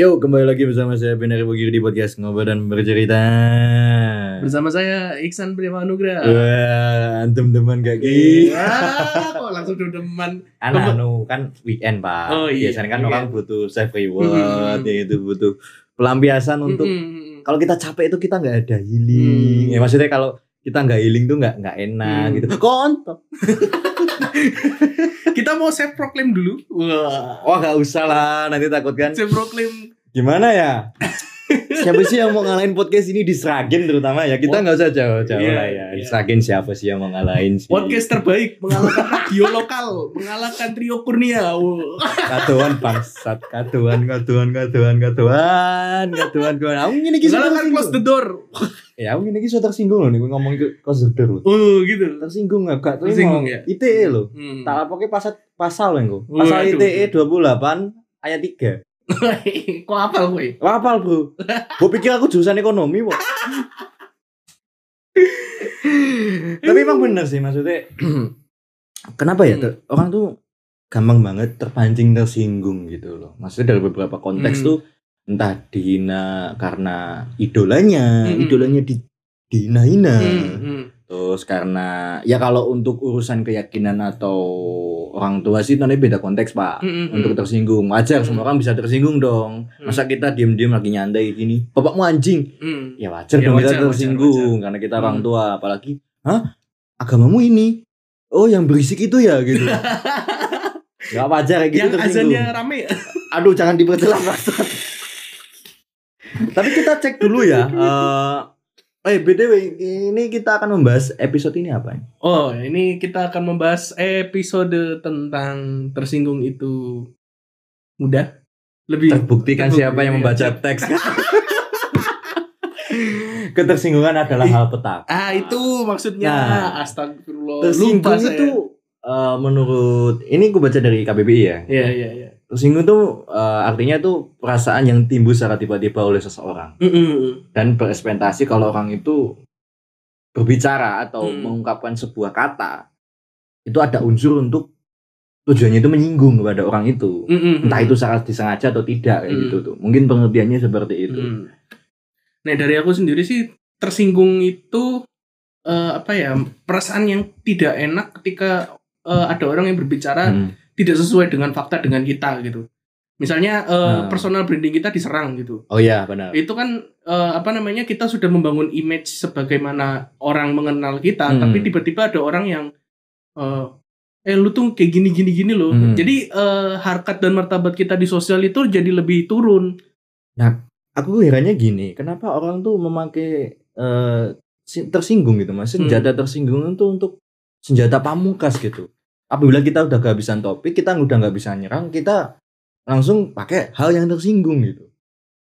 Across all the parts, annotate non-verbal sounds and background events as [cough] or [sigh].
Yuk kembali lagi bersama saya Benar Bugir di podcast ngobrol dan bercerita. Bersama saya Iksan Prima Anugrah. Wah, antum teman gak ki? Iya, kok langsung demen. Kan anu kan weekend pak. Oh, iya, Biasanya kan weekend. orang butuh self reward, [laughs] Mm-mm. ya itu butuh pelampiasan untuk. Kalau kita capek itu kita nggak ada healing. Hmm. Ya maksudnya kalau kita nggak healing tuh nggak nggak enak Hmm. gitu. Kontol. [laughs] Kita mau self proclaim dulu. Wah. Wah nggak usah lah, nanti takut kan. Self proclaim. Gimana ya? siapa sih yang mau ngalahin podcast ini di Sragen terutama ya kita nggak usah jauh-jauh Iya, lah ya di iya. Sragen siapa sih yang mau ngalahin sih Podcast terbaik mengalahkan radio lokal, mengalahkan Trio Kurnia. Katuan bangsat katuan katuan katuan katuan katuan katuan aku ini kisah Mengalahkan close the door. Ya aku ini kisah tersinggung loh nih gue ngomong the door loh. Oh, gitu. tersinggung nggak gak Tersinggung, ya? ITE loh Hmm. tak apa pasal pasal loh pasal Waduh. ITE 28 ayat 3 [laughs] Kok apal gue? Wah, apal bro gue pikir aku jurusan ekonomi kok [laughs] tapi emang bener sih maksudnya [clears throat] kenapa ya Hmm. ter- orang tuh gampang banget terpancing tersinggung gitu loh maksudnya dari beberapa konteks Hmm. tuh entah dihina karena idolanya Hmm. idolanya di dihina-hina Hmm, hmm. terus karena ya kalau untuk urusan keyakinan atau orang tua sih nanti beda konteks pak Hmm, hmm, untuk tersinggung wajar Hmm. semua orang bisa tersinggung dong masa kita diem-diem lagi nyantai gini bapakmu anjing Hmm. ya wajar Ya, dong kita wajar, tersinggung karena kita orang Hmm. tua apalagi hah agamamu ini oh yang berisik itu ya gitu [laughs] nggak wajar kayak gitu Yang tersinggung azannya rame. aduh jangan diperjelas. Tapi kita cek dulu ya eh eh, btw ini kita akan membahas episode ini apa ya? Oh, ini kita akan membahas episode tentang tersinggung itu mudah. Lebih terbuktikan terbukti, siapa yang membaca teks [laughs] ketersinggungan adalah hal petaka Ah, itu maksudnya. Nah, Astagfirullah. tersinggung Lupa saya. itu eh, menurut ini gue baca dari KBBI ya Iya, iya, iya. Tersinggung tuh eh, artinya tuh perasaan yang timbul secara tiba-tiba oleh seseorang Mm-mm. dan berekspektasi kalau orang itu berbicara atau Hmm. mengungkapkan sebuah kata itu ada unsur untuk tujuannya itu menyinggung kepada orang itu Mm-mm. entah itu secara disengaja atau tidak kayak Hmm. gitu tuh mungkin pengertiannya seperti itu Mm. Nah, dari aku sendiri sih tersinggung itu eh, apa ya? Perasaan yang tidak enak ketika eh, ada orang yang berbicara Hmm. Tidak sesuai dengan fakta dengan kita gitu. Misalnya eh, Hmm. personal branding kita diserang gitu. oh iya benar itu kan eh, apa namanya kita sudah membangun image sebagaimana orang mengenal kita Hmm. tapi tiba-tiba ada orang yang eh eh lu tuh kayak gini gini gini loh Hmm. jadi eh, harkat dan martabat kita di sosial itu jadi lebih turun aku herannya gini kenapa orang tuh memakai si- tersinggung gitu mas Hmm. senjata tersinggung itu untuk senjata pamungkas gitu apabila kita udah kehabisan topik kita udah nggak bisa nyerang kita langsung pakai hal yang tersinggung gitu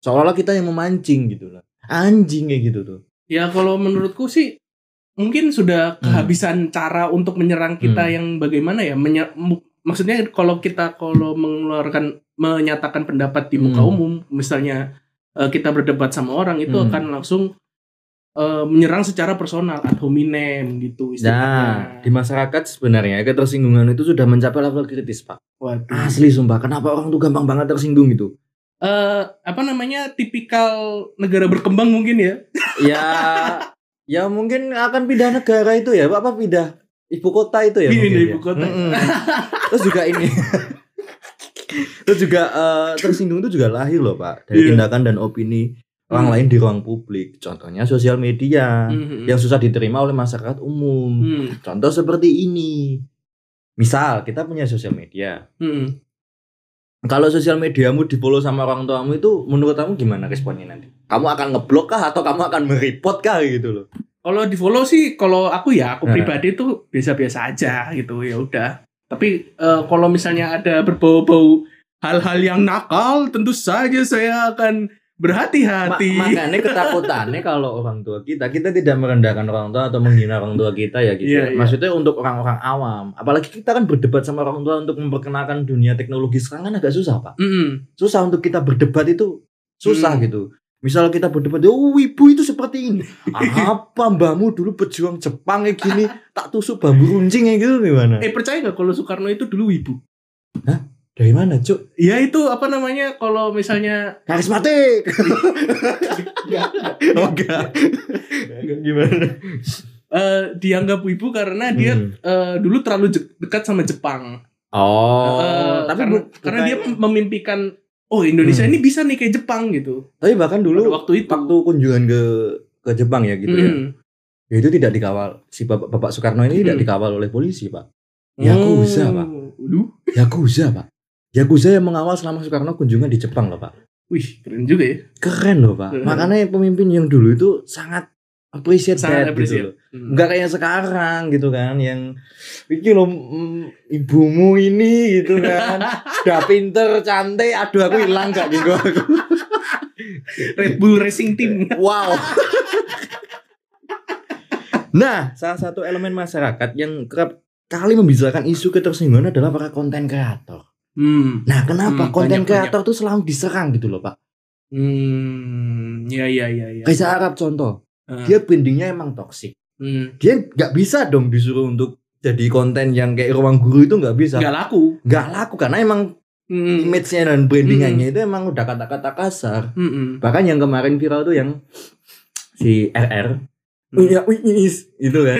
seolah-olah kita yang memancing gitu lah anjing kayak gitu tuh ya kalau menurutku sih mungkin sudah kehabisan cara untuk menyerang kita Hmm. yang bagaimana ya Menye- maksudnya kalau kita kalau mengeluarkan menyatakan pendapat di muka Hmm. umum misalnya eh, kita berdebat sama orang itu Hmm. akan langsung eh, menyerang secara personal ad hominem gitu nah istilahnya. di masyarakat sebenarnya ketersinggungan itu sudah mencapai level kritis pak Waduh. asli sumpah kenapa orang tuh gampang banget tersinggung gitu Eh, apa namanya tipikal negara berkembang mungkin ya? ya ya mungkin akan pindah negara itu ya apa pindah ibu kota itu ya Pindah mungkin ibu ya. kota. Mm-mm. terus juga ini [laughs] terus juga eh, tersinggung itu juga lahir loh pak dari Iya. tindakan dan opini orang Hmm. lain di ruang publik contohnya sosial media Mhm. yang susah diterima oleh masyarakat umum Hmm. contoh seperti ini misal kita punya sosial media Hmm. kalau sosial mediamu di follow sama orang tuamu itu menurut kamu gimana responnya nanti kamu akan ngeblok kah atau kamu akan mereport kah gitu loh Kalau di follow sih, kalau aku ya, aku Nah. pribadi tuh biasa-biasa aja gitu ya udah. Tapi eh, kalau misalnya ada berbau-bau hal-hal yang nakal, tentu saja saya akan berhati-hati. Ma- makanya ketakutannya kalau orang tua kita kita tidak merendahkan orang tua atau menghina orang tua kita ya gitu. Iya, ya. iya. Maksudnya untuk orang-orang awam, apalagi kita kan berdebat sama orang tua untuk memperkenalkan dunia teknologi sekarang kan agak susah pak. Mm-mm. Susah untuk kita berdebat itu susah Hmm. gitu. Misal kita berdebat, oh ibu itu seperti ini. [laughs] Apa mbahmu dulu pejuang Jepang kayak gini, tak tusuk bambu runcing kayak gitu gimana? Eh percaya nggak kalau Soekarno itu dulu wibu? Dari mana, Cuk? Ya itu apa namanya kalau misalnya Karismatik. Enggak, [laughs] oh, enggak. Gimana? eh, dianggap wibu karena dia Hmm. eh, dulu terlalu je- dekat sama Jepang. Oh, Eh, tapi karena, bu- karena dia bukan- memimpikan oh Indonesia Hmm. ini bisa nih kayak Jepang gitu. tapi bahkan Pada dulu waktu itu. waktu kunjungan ke ke Jepang ya gitu ya. Hmm. Ya itu tidak dikawal si Bapak, Bapak Soekarno ini tidak Hmm. dikawal oleh polisi, Pak. Yakuza, Pak. Oh, Waduh. Yakuza, Pak. Yakuza yang mengawal selama Soekarno kunjungan di Jepang loh, Pak. Wih, keren juga ya. Keren loh, Pak. Makanya pemimpin yang dulu itu sangat appreciate Sangat that appreciate. gitu loh. Hmm. Enggak kayak sekarang gitu kan yang iki loh mm, ibumu ini gitu kan. [laughs] Udah pinter, cantik, aduh aku hilang gak gitu aku. [laughs] Red Bull Racing Team. Wow. [laughs] nah, salah satu elemen masyarakat yang kerap kali membicarakan isu ketersinggungan adalah para konten kreator. Hmm. Nah, kenapa Hmm, konten kreator tuh selalu diserang gitu loh, Pak? Hmm. Ya ya ya ya. Kayak Arab contoh, Ah. dia brandingnya emang toksik. Hmm. Dia nggak bisa dong disuruh untuk jadi konten yang kayak ruang guru itu nggak bisa. Nggak laku. Nggak laku karena emang Hmm. image-nya dan brandingannya itu emang udah kata-kata kasar. Hmm. Bahkan yang kemarin viral tuh yang si RR Hmm. Iya, wis itu kan.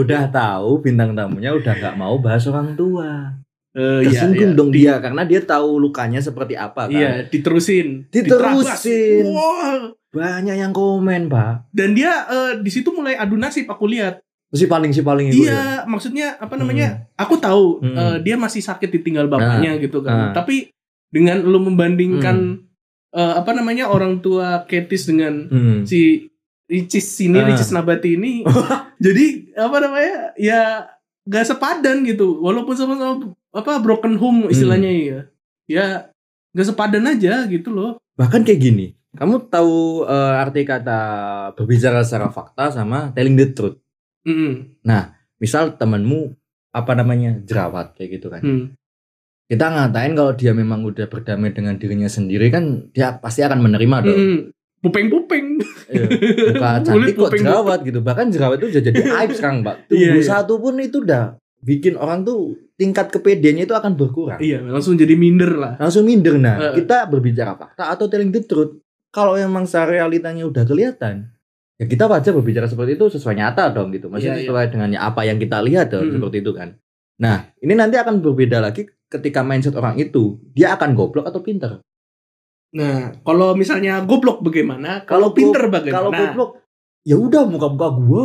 udah tahu bintang tamunya udah nggak mau bahas orang tua. Eh, iya, Tersinggung iya. dong Di- dia karena dia tahu lukanya seperti apa kan. Iya, diterusin. Diterusin. Wah. Banyak yang komen, Pak. Dan dia eh, di situ mulai adu nasib aku lihat. Si paling si paling itu. ya. Iya, maksudnya apa namanya? Aku tahu Hmm. eh, dia masih sakit ditinggal bapaknya gitu kan. Nah. Tapi dengan lu membandingkan eh, apa namanya orang tua Ketis dengan Hmm. si Ricis ini, Ah. Ricis Nabati ini, [laughs] jadi apa namanya? Ya gak sepadan gitu. Walaupun sama-sama apa broken home istilahnya ya. Ya gak sepadan aja gitu loh. Bahkan kayak gini. Kamu tahu eh, arti kata berbicara secara fakta sama telling the truth. Mm-mm. Misal temanmu apa namanya jerawat kayak gitu kan. Hmm. Kita ngatain kalau dia memang udah berdamai dengan dirinya sendiri kan dia pasti akan menerima dong. Mm-mm. Pupeng-pupeng. Iya, Muka Kulit [laughs] cantik kok jerawat gitu. Bahkan jerawat itu udah jadi [laughs] aib sekarang. Tubuh Iya, iya. satu pun itu udah bikin orang tuh tingkat kepedeannya itu akan berkurang. Iya, langsung jadi minder lah. Langsung minder. Nah, Heeh. kita berbicara fakta atau telling the truth. Kalau emang realitanya udah kelihatan, ya kita wajar berbicara seperti itu sesuai nyata dong gitu. Maksudnya Iya, iya. sesuai dengan apa yang kita lihat dong, Mm-mm. seperti itu kan. Nah, ini nanti akan berbeda lagi ketika mindset orang itu, dia akan goblok atau pinter. Nah, kalau misalnya goblok bagaimana? Kalau Kalau pinter bagaimana? Kalau goblok, ya udah muka-muka gua.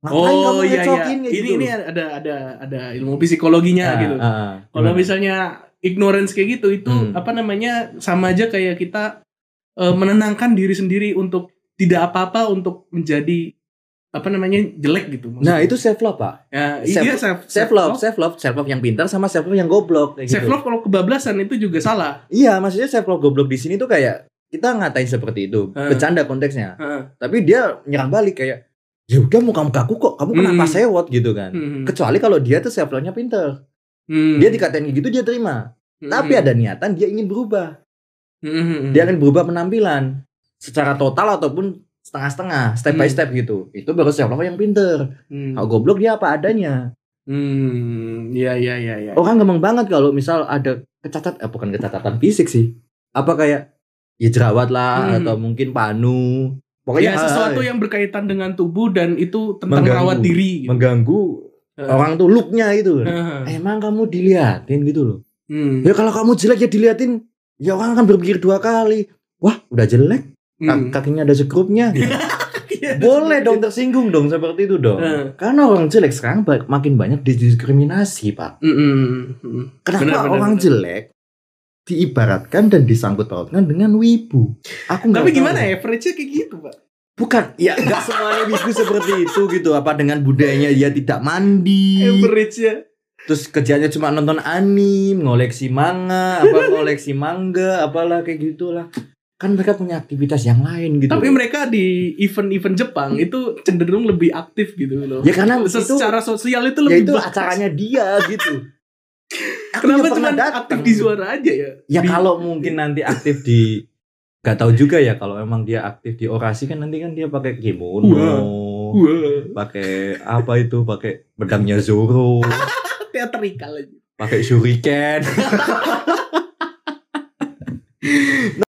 Ngapain oh kamu iya iya. Ini gitu ini loh? ada ada ada ilmu psikologinya Ah, gitu. ah, Kalau misalnya ignorance kayak gitu itu Hmm. apa namanya sama aja kayak kita eh, menenangkan diri sendiri untuk tidak apa-apa untuk menjadi apa namanya jelek gitu. Nah, itu self love, Pak. ya, self- iya self, Self love, self love, self love yang pintar sama self love yang goblok kayak Self gitu. love kalau kebablasan itu juga salah. Iya, maksudnya self love goblok di sini tuh kayak kita ngatain seperti itu, Heeh. bercanda konteksnya. Heeh. Tapi dia nyerang balik kayak ya udah muka-mukaku kok, kamu kenapa Hmm. sewot gitu kan. Hmm. Kecuali kalau dia tuh self love-nya pintar. Hmm. Dia dikatain gitu dia terima. Hmm. Tapi ada niatan dia ingin berubah. Hmm. Dia akan berubah penampilan secara total ataupun setengah-setengah, step by Hmm. step gitu. Itu baru self love yang pintar. Hmm. Kalau goblok dia apa adanya. Hmm, iya iya iya iya. Orang gampang banget kalau misal ada kecacat, eh, bukan kecacatan fisik sih. Apa kayak ya jerawat lah Hmm. atau mungkin panu. Ya Pokoknya sesuatu hal-hal yang berkaitan dengan tubuh dan itu tentang Mengganggu. rawat diri gitu. mengganggu Heeh. orang tuh looknya itu. Heeh. Emang kamu diliatin gitu loh. Hmm. Ya kalau kamu jelek ya diliatin, ya orang akan berpikir dua kali. Wah, udah jelek, Hmm. kakinya ada sekrupnya. gitu. [laughs] Iya. Boleh dong tersinggung dong seperti itu dong. Heeh. Karena orang jelek sekarang makin banyak didiskriminasi, Pak. Hmm. Kenapa Benar, benar, orang benar. jelek diibaratkan dan disangkut pautkan dengan wibu? Aku nggak Tapi tahu. gimana average-nya kayak gitu, Pak? Bukan, ya nggak semuanya wibu seperti itu gitu. Apa dengan budayanya dia tidak mandi, Average-nya. terus kerjanya cuma nonton anime, ngoleksi manga, apa [laughs] ngoleksi manga, apalah kayak gitulah. Kan mereka punya aktivitas yang lain gitu. Tapi mereka di event-event Jepang itu cenderung lebih aktif gitu loh. ya karena itu Secara sosial itu ya lebih itu bagus. acaranya dia gitu. Aku Kenapa cuma aktif di suara aja ya? Ya Di- kalau mungkin nanti aktif di Gak tahu juga ya kalau emang dia aktif di orasi kan nanti kan dia pakai kimono, pakai apa itu, pakai pedangnya Zoro. [laughs] teatrikal aja. pakai shuriken. [laughs]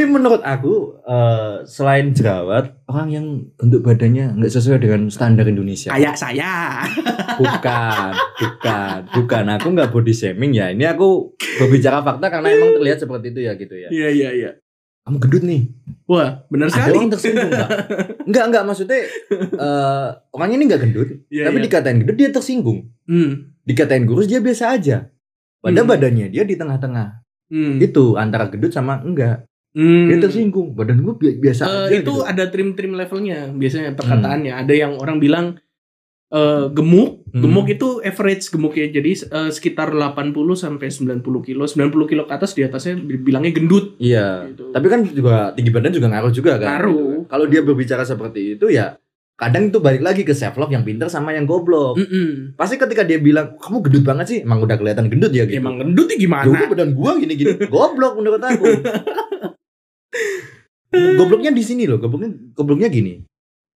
Tapi menurut aku eh, selain jerawat, orang yang bentuk badannya nggak sesuai dengan standar Indonesia. Kayak saya. Bukan, bukan, bukan. Aku nggak body shaming ya. Ini aku berbicara fakta karena emang terlihat seperti itu ya gitu ya. Iya iya iya. Kamu gendut nih. Wah, benar Ada sekali. orang tersinggung nggak? Enggak, enggak. Maksudnya eh orangnya ini nggak gendut, Iya, tapi iya. dikatain gendut dia tersinggung. Hmm. Dikatain kurus dia biasa aja. Padahal Hmm. badannya dia di tengah-tengah. Hmm. Itu antara gendut sama enggak. Hmm. Dia tersinggung. Badan gue bi- biasa Eh, aja itu gitu. ada trim-trim levelnya biasanya perkataannya. Ada yang orang bilang eh, gemuk, Hmm. gemuk itu average gemuknya. Jadi eh, sekitar 80 sampai 90 kilo. 90 kilo ke atas di atasnya bilangnya gendut Iya. gitu. Tapi kan juga tinggi badan juga ngaruh juga kan. Ngaruh. Kalau dia berbicara seperti itu ya kadang itu balik lagi ke self love yang pinter sama yang goblok. Mm-mm. Pasti ketika dia bilang kamu gendut banget sih, emang udah kelihatan gendut ya gitu. Emang gendut ya Ya gimana? udah badan gua gini-gini. [laughs] Goblok menurut aku. [laughs] [laughs] gobloknya di sini loh, gobloknya gobloknya gini.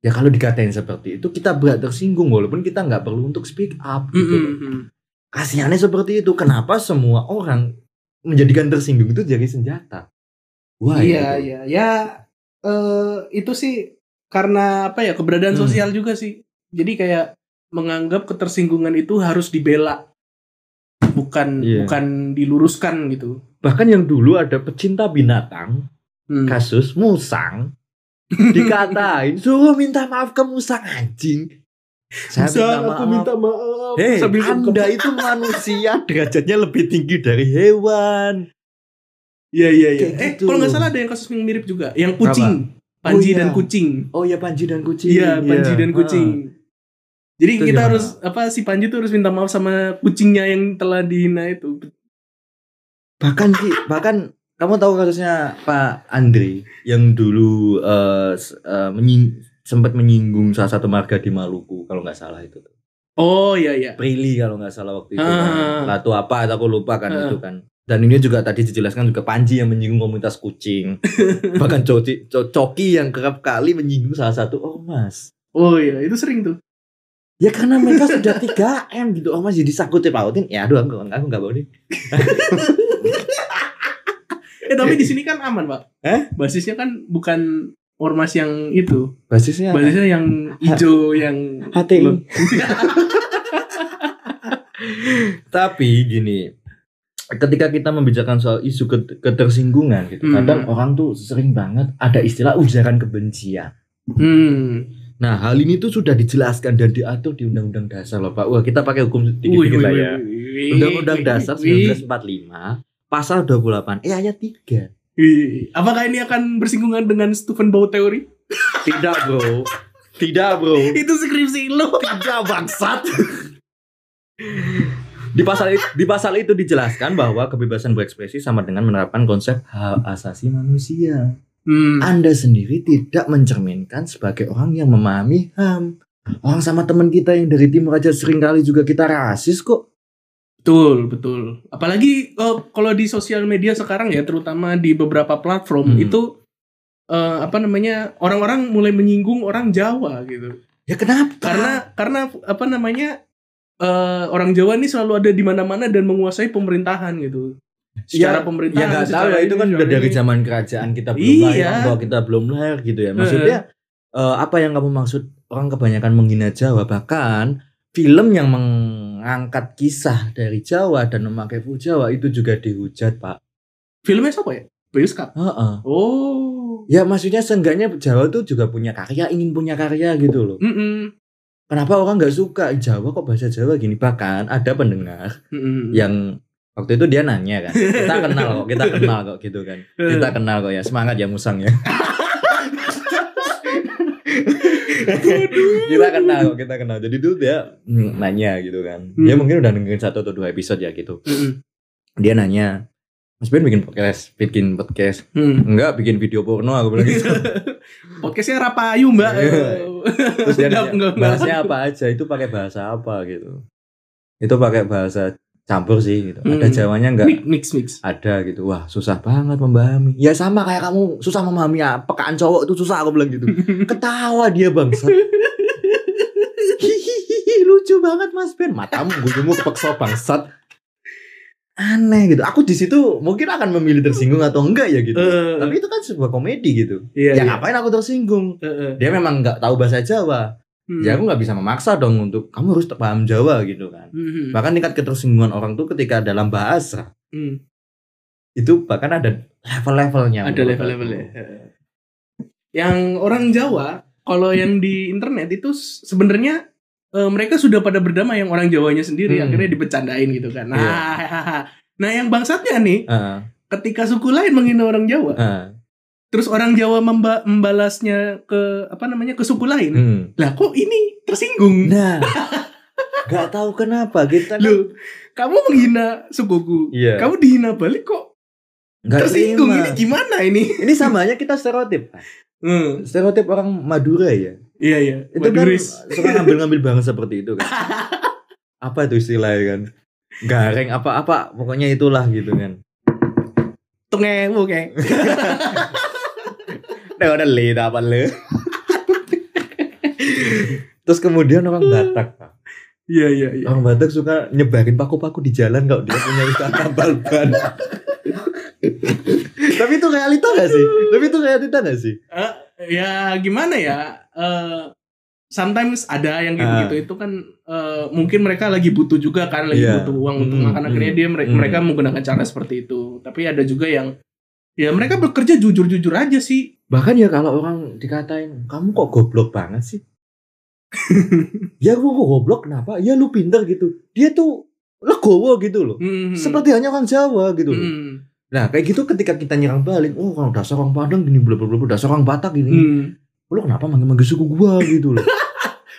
Ya kalau dikatain seperti itu kita berat tersinggung walaupun kita nggak perlu untuk speak up gitu. loh. Mm-mm. Kasihannya seperti itu. Kenapa semua orang menjadikan tersinggung itu jadi senjata? Wah, Iya, iya. Ya eh itu sih karena apa ya keberadaan Hmm. sosial juga sih. Jadi kayak menganggap ketersinggungan itu harus dibela. Bukan Iya. bukan diluruskan gitu. Bahkan yang dulu ada pecinta binatang Hmm. kasus musang [laughs] dikatain suruh minta maaf ke musang anjing. Saya Bisa, minta aku maaf. minta maaf. Hei, Sambil Anda itu [laughs] manusia derajatnya lebih tinggi dari hewan. Iya iya iya. Eh gitu. kalau nggak salah ada yang kasus yang mirip juga, yang kucing, Oh, Panji iya. dan kucing. Oh ya Panji dan kucing. Iya, Panji dan Ah. kucing. Jadi Itu kita gimana? harus apa si Panji tuh harus minta maaf sama kucingnya yang telah dihina itu. Bahkan sih, bahkan kamu tahu kasusnya Pak Andri yang dulu s- eh, menying- sempat menyinggung salah satu marga di Maluku kalau nggak salah itu. Oh iya iya. Prilly kalau nggak salah waktu itu. Ah. kan. Latu apa atau aku lupa kan Ah. itu kan. Dan ini juga tadi dijelaskan juga Panji yang menyinggung komunitas kucing. [laughs] Bahkan Coki, Co- Coki yang kerap kali menyinggung salah satu ormas. Oh iya, itu sering tuh. Ya karena mereka sudah 3M gitu. Ormas jadi sakut ya pautin. Ya aduh aku, aku nggak mau nih. [laughs] Eh tapi di [laughs] sini kan aman, Pak. Eh? Basisnya kan bukan ormas yang itu. Basisnya Basisnya yang hijau yang HTI. [laughs] Tapi gini, ketika kita membicarakan soal isu ket- ketersinggungan gitu, Hmm. kadang orang tuh sering banget ada istilah ujaran kebencian. Hmm. Nah, hal ini tuh sudah dijelaskan dan diatur di Undang-Undang Dasar loh, Pak. Wah, kita pakai hukum dikit-dikit lah ya. Undang-Undang Dasar wih, 1945, pasal 28, eh ayat 3. wih. Apakah ini akan bersinggungan dengan Stephen Bow teori? Tidak, Bro. Tidak, Bro. itu skripsi lo. Tidak, bangsat. Di pasal itu, di pasal itu dijelaskan bahwa kebebasan berekspresi sama dengan menerapkan konsep hak asasi manusia. Hmm. Anda sendiri tidak mencerminkan sebagai orang yang memahami HAM. Orang sama teman kita yang dari timur aja sering kali juga kita rasis kok. Betul, betul. Apalagi eh, kalau di sosial media sekarang ya, terutama di beberapa platform Hmm. itu eh, apa namanya orang-orang mulai menyinggung orang Jawa gitu. Ya kenapa? Karena karena apa namanya eh, orang Jawa ini selalu ada di mana-mana dan menguasai pemerintahan gitu. Secara Ya, pemerintahan. ya nggak tahu ya itu kan udah dari ini. zaman kerajaan kita belum Iya. lahir bahwa kita belum lahir gitu ya maksudnya eh, apa yang kamu maksud orang kebanyakan menghina Jawa bahkan film yang mengangkat kisah dari Jawa dan memakai fu Jawa itu juga dihujat pak Filmnya siapa ya? Bioskop. Heeh. Oh. ya maksudnya seenggaknya Jawa tuh juga punya karya ingin punya karya gitu loh Mm-mm. kenapa orang nggak suka Jawa kok bahasa Jawa gini bahkan ada pendengar Mm-mm. yang waktu itu dia nanya kan kita kenal kok kita [laughs] kenal kok gitu kan kita kenal kok ya semangat ya musang ya [laughs] [laughs] kita kenal kok kita kenal. Jadi dulu dia nanya gitu kan. Dia Hmm. mungkin udah dengerin satu atau dua episode ya gitu. Mm-mm. dia nanya Mas Ben bikin podcast bikin podcast? Hmm. enggak bikin video porno aku bilang gitu. [laughs] Podcastnya Rapayu mbak. [laughs] Terus dia nanya bahasnya apa aja? Itu pakai bahasa apa? gitu. Itu pakai bahasa campur sih gitu. Ada Hmm. Jawanya enggak Mix mix mix. ada gitu. Wah, susah banget memahami. Ya sama kayak kamu susah memahami ya, pekaan cowok itu susah aku bilang gitu. [laughs] Ketawa dia bangsat. Hihihi, lucu banget Mas Ben. Matamu gugumu kepeksa bangsat. Aneh gitu. Aku di situ mungkin akan memilih tersinggung atau enggak ya gitu. Eh, Tapi itu kan sebuah komedi gitu. iya, ya iya. ngapain aku tersinggung? Eh, eh. Dia memang nggak tahu bahasa Jawa. Hmm. Ya aku nggak bisa memaksa dong untuk kamu harus paham Jawa gitu kan. Hmm. Bahkan tingkat ketersinggungan orang tuh ketika dalam bahasa Hmm. itu bahkan ada level-levelnya. Ada level-levelnya. Yang orang Jawa, kalau yang di internet itu sebenarnya eh, mereka sudah pada berdamai yang orang Jawanya sendiri Hmm. akhirnya dibecandain gitu kan. Nah, Iya. [laughs] nah yang bangsatnya nih, Heeh, ketika suku lain menghina orang Jawa, heeh. Terus orang Jawa memba- membalasnya ke apa namanya ke suku lain. Hmm. Lah kok ini tersinggung? Nah, [laughs] nggak tahu kenapa kita kan Loh, kamu menghina sukuku. Iya. Kamu dihina balik kok nggak tersinggung. terima. Ini gimana ini? Ini samanya kita stereotip. Hmm, Stereotip orang Madura ya. iya iya. Itu kan Maduris. suka [laughs] ngambil-ngambil banget seperti itu kan. [laughs] apa itu istilahnya kan? Gareng apa-apa pokoknya itulah gitu kan. Tungewu kayak. Nah, udah le apa le. Terus kemudian orang Batak, Pak. Iya iya iya. Orang Batak suka nyebarin paku-paku di jalan kalau dia punya usaha tambal ban. Tapi itu realita gak sih? Tapi itu realita gak sih? Eh, ya gimana ya? Eh sometimes ada yang gitu gitu itu kan eh, mungkin mereka lagi butuh juga kan lagi Iya. butuh uang untuk Hmm, makan akhirnya hmm, dia mereka, hmm. mereka menggunakan cara seperti itu. Tapi ada juga yang ya mereka bekerja jujur-jujur aja sih. Bahkan ya kalau orang dikatain, kamu kok goblok banget sih? [laughs] ya lu kok goblok kenapa? Ya lu pinter gitu. Dia tuh legowo gitu loh. Hmm. Seperti hanya orang Jawa gitu loh. Hmm. Nah kayak gitu ketika kita nyerang balik, oh kalau dasar orang Padang gini, bla bla bla, dasar orang Batak gini. Hmm. Lu kenapa manggil-manggil suku gua gitu loh. [laughs]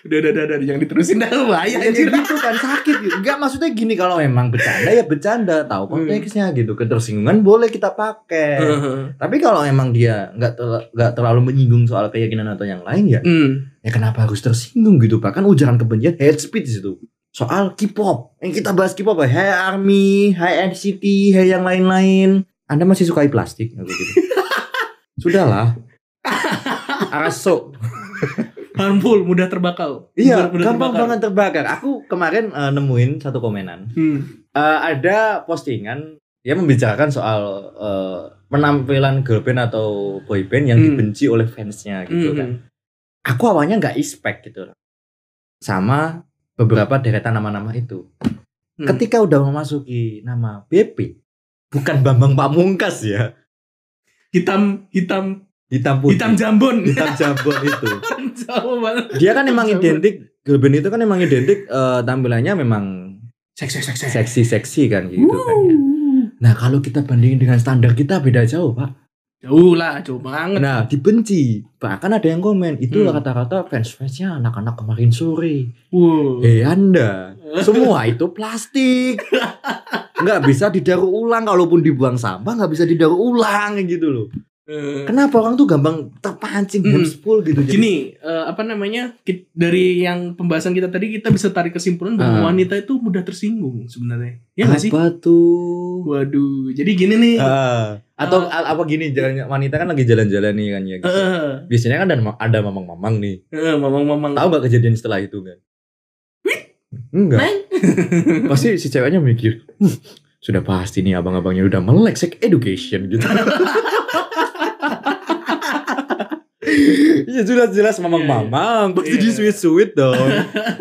Udah, udah, udah, udah, jangan diterusin dah bahaya ya gitu kan sakit gitu. Enggak maksudnya gini kalau memang bercanda ya bercanda, tahu konteksnya gitu. Ketersinggungan boleh kita pakai. Heeh. Tapi kalau emang dia nggak tel- nggak terlalu menyinggung soal keyakinan atau yang lain ya, Hmm. ya kenapa harus tersinggung gitu? Bahkan ujaran kebencian hate speech itu. Soal K-pop, yang kita bahas K-pop ya, Hey Army, Hey NCT, Hey yang lain-lain. Anda masih sukai plastik? Gitu. [laughs] Sudahlah. Araso. [laughs] Harmful, mudah terbakar. Iya, Mudah- mudah gampang terbakar. banget terbakar. Aku kemarin eh, nemuin satu komenan. Hmm. Eh, ada postingan dia membicarakan soal eh, penampilan girl band atau boy band yang Hmm. dibenci oleh fansnya gitu Hmm. kan. Aku awalnya nggak expect gitu. Sama beberapa deretan nama-nama itu. Hmm. Ketika udah memasuki nama BP, bukan Bambang Pamungkas ya, Hitam, hitam, hitam putih, hitam jambon. hitam jambon itu. [laughs] Jauh banget. Dia kan emang Jambon. identik girl band itu kan emang identik eh, tampilannya memang Seks, seks, seks. seksi-seksi kan gitu kan ya. Nah kalau kita bandingin dengan standar kita beda jauh pak. Jauh lah, jauh banget. Nah dibenci. Bahkan ada yang komen itu Hmm. rata-rata fans-fansnya anak-anak kemarin sore. Wow. Eh anda, [laughs] semua itu plastik. Nggak bisa didaur ulang. Kalaupun dibuang sampah nggak bisa didaur ulang gitu loh. Eh, Kenapa orang tuh gampang terpancing Hmm. gamespul gitu. Jadi- Gini, eh, apa namanya? kit- dari yang pembahasan kita tadi kita bisa tarik kesimpulan bahwa Ah. wanita itu mudah tersinggung sebenarnya. Ya nggak sih? apa tuh? Waduh, jadi gini nih. Ah. atau a- apa gini jalan wanita kan lagi jalan-jalan nih kan ya gitu. Eh, biasanya kan ada ada mamang-mamang nih eh, mamang-mamang. tahu nggak kejadian setelah itu kan enggak Neng. [laughs] pasti si ceweknya mikir "Hmm, sudah pasti nih abang-abangnya udah melek sex education gitu [laughs] Ya sudah jelas mamang-mamang Pasti Iya. di sweet-sweet dong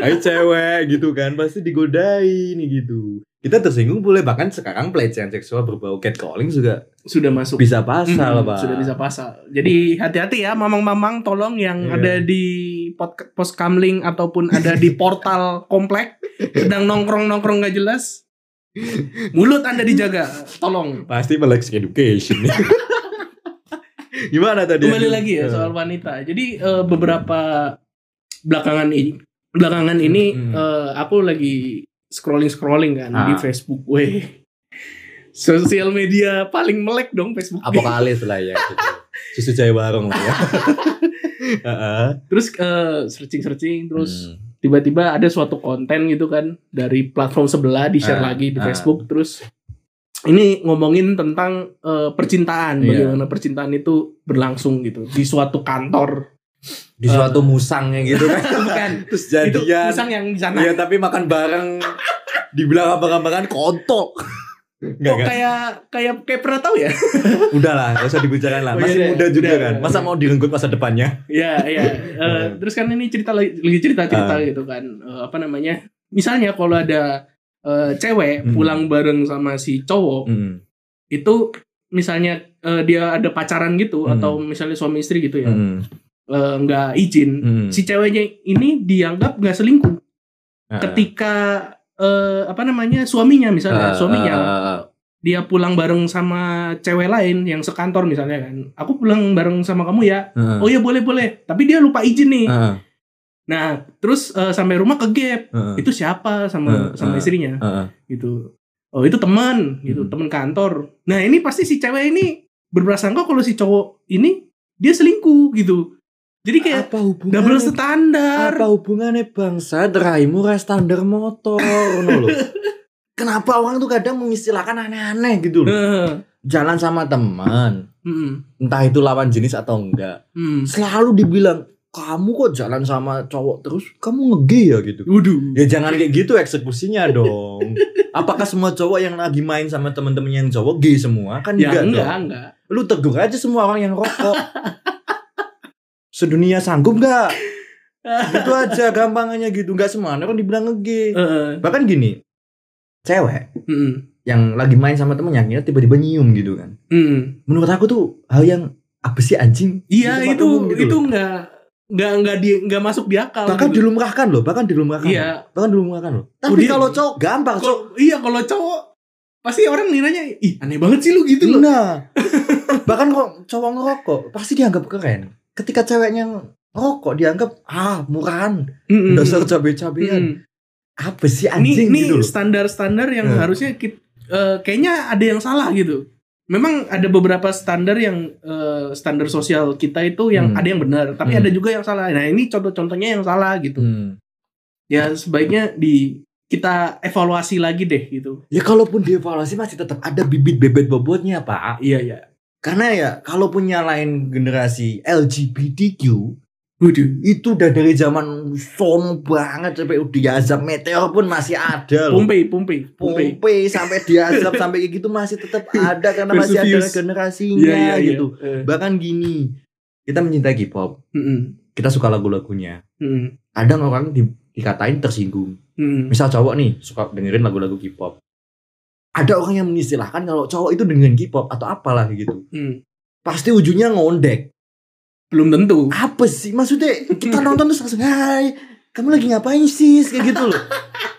Ayo cewek gitu kan Pasti digodain gitu Kita tersinggung boleh Bahkan sekarang pelecehan seksual berbau catcalling juga Sudah masuk. Bisa pasal Hmm, pak Sudah bisa pasal. Jadi hati-hati ya mamang-mamang tolong yang Iya. ada di pos kamling ataupun ada di portal [laughs] komplek sedang nongkrong-nongkrong gak jelas. Mulut Anda dijaga, tolong. Pasti melek education [laughs] Gimana tadi? Kembali lagi ya soal wanita. Jadi eh, beberapa belakangan ini belakangan ini Hmm. eh, aku lagi scrolling-scrolling kan di Ah. Facebook. Weh. Sosial media paling melek dong Facebook. Apokalis lah ya gitu. [laughs] Susu Jaya Warung lah ya. [laughs] Terus eh, searching-searching terus Hmm. tiba-tiba ada suatu konten gitu kan dari platform sebelah di share Ah, lagi di ah. Facebook terus ini ngomongin tentang eh, percintaan Iya. bagaimana percintaan itu berlangsung gitu di suatu kantor Di suatu musangnya gitu kan. [laughs] bukan Terus itu jadian. pisang yang di sana Iya tapi makan bareng dibilang abang-abangan kontol. Enggak kok kan? kayak kayak kayak pernah tahu ya [laughs] Udahlah, gak usah dibicarain lah. Oh, iya Masih deh, muda juga udah, kan. Masa mau direnggut masa depannya? Iya, iya. [laughs] Eh, terus kan ini cerita lagi lagi cerita-cerita Ah. gitu kan. Eh, apa namanya? Misalnya kalau ada eh, cewek Hmm. pulang bareng sama si cowok, Hmm. itu misalnya eh, dia ada pacaran gitu Hmm. atau misalnya suami istri gitu ya, Hmm. eh, nggak izin. Hmm. Si ceweknya ini dianggap nggak selingkuh Ah. ketika eh, apa namanya? suaminya misalnya, Ah, suaminya ah. dia pulang bareng sama cewek lain yang sekantor misalnya kan. Aku pulang bareng sama kamu ya. Ah. Oh ya boleh boleh. Tapi dia lupa izin nih. Ah, Nah, terus eh, sampai rumah ke gap. ah, Itu siapa sama Eh, sama istrinya ah, ah. gitu. Oh, itu teman gitu, Hmm. teman kantor. Nah, ini pasti si cewek ini berprasangka kalau si cowok ini dia selingkuh gitu. Jadi kayak apa hubungannya? double standar. Apa hubungannya bangsa raimu ra standar motor lho. [laughs] Kenapa orang tuh kadang mengistilahkan aneh-aneh gitu loh. Jalan sama teman, mm, entah itu lawan jenis atau enggak. mm. Selalu dibilang, "Kamu kok jalan sama cowok terus, kamu ngege ya gitu." Waduh. Ya jangan kayak gitu eksekusinya [laughs] dong. Apakah semua cowok yang lagi main sama temen-temen yang cowok gay semua? Kan Ya enggak, enggak, dong. enggak. Lu tegur aja semua orang yang rokok. [laughs] Sedunia sanggup enggak? Gitu [laughs] aja gampangannya gitu. Enggak semua orang dibilang ngege. Heeh. Bahkan gini, cewek Mm, yang lagi main sama temennya akhirnya tiba-tiba nyium gitu kan. mm. Menurut aku tuh hal yang apa sih anjing? Iya, itu umum gitu itu enggak enggak enggak di enggak masuk di akal. bahkan gitu. dilumrahkan loh, bahkan dilumrahkan. Iya. loh. Bahkan dilumrahkan loh. Oh, Tapi kalau cowok gampang, cowok iya kalau cowok pasti orang nilainya ih aneh banget sih lu gitu loh. Nah, [laughs] bahkan kok cowok ngerokok pasti dianggap keren. Ketika ceweknya ngerokok dianggap ah murahan, Mm-mm. dasar cabe-cabean. Mm. Apa sih anjing ini gitu standar-standar yang Hmm. harusnya kit- eh, kayaknya ada yang salah gitu. Memang ada beberapa standar yang eh, standar sosial kita itu yang Hmm. ada yang benar, tapi Hmm. ada juga yang salah. Nah, ini contoh-contohnya yang salah gitu. Hmm. Ya sebaiknya di kita evaluasi lagi deh gitu. Ya kalaupun dievaluasi masih tetap ada bibit bebet bobotnya pak. Iya ya. Karena ya kalaupun nyalain generasi LGBTQ Waduh. itu udah dari zaman sono banget sampai diazab meteor pun masih ada loh. Pompei, Pompei, Pompei. Pompe sampai diazab sampai kayak gitu masih tetap ada karena masih ada generasinya Iya, iya, gitu. Eh, Bahkan gini, kita mencintai K-pop, mm-mm, kita suka lagu-lagunya. mm-mm, Kadang orang di, dikatain tersinggung. mm-mm. Misal cowok nih suka dengerin lagu-lagu K-pop. Ada orang yang mengistilahkan kalau cowok itu dengerin K-pop atau apalah gitu. Mm. Pasti ujungnya ngondek. Belum tentu. Apa sih maksudnya? Kita nonton terus langsung, "Hai, kamu lagi ngapain sih?" kayak gitu loh. [laughs]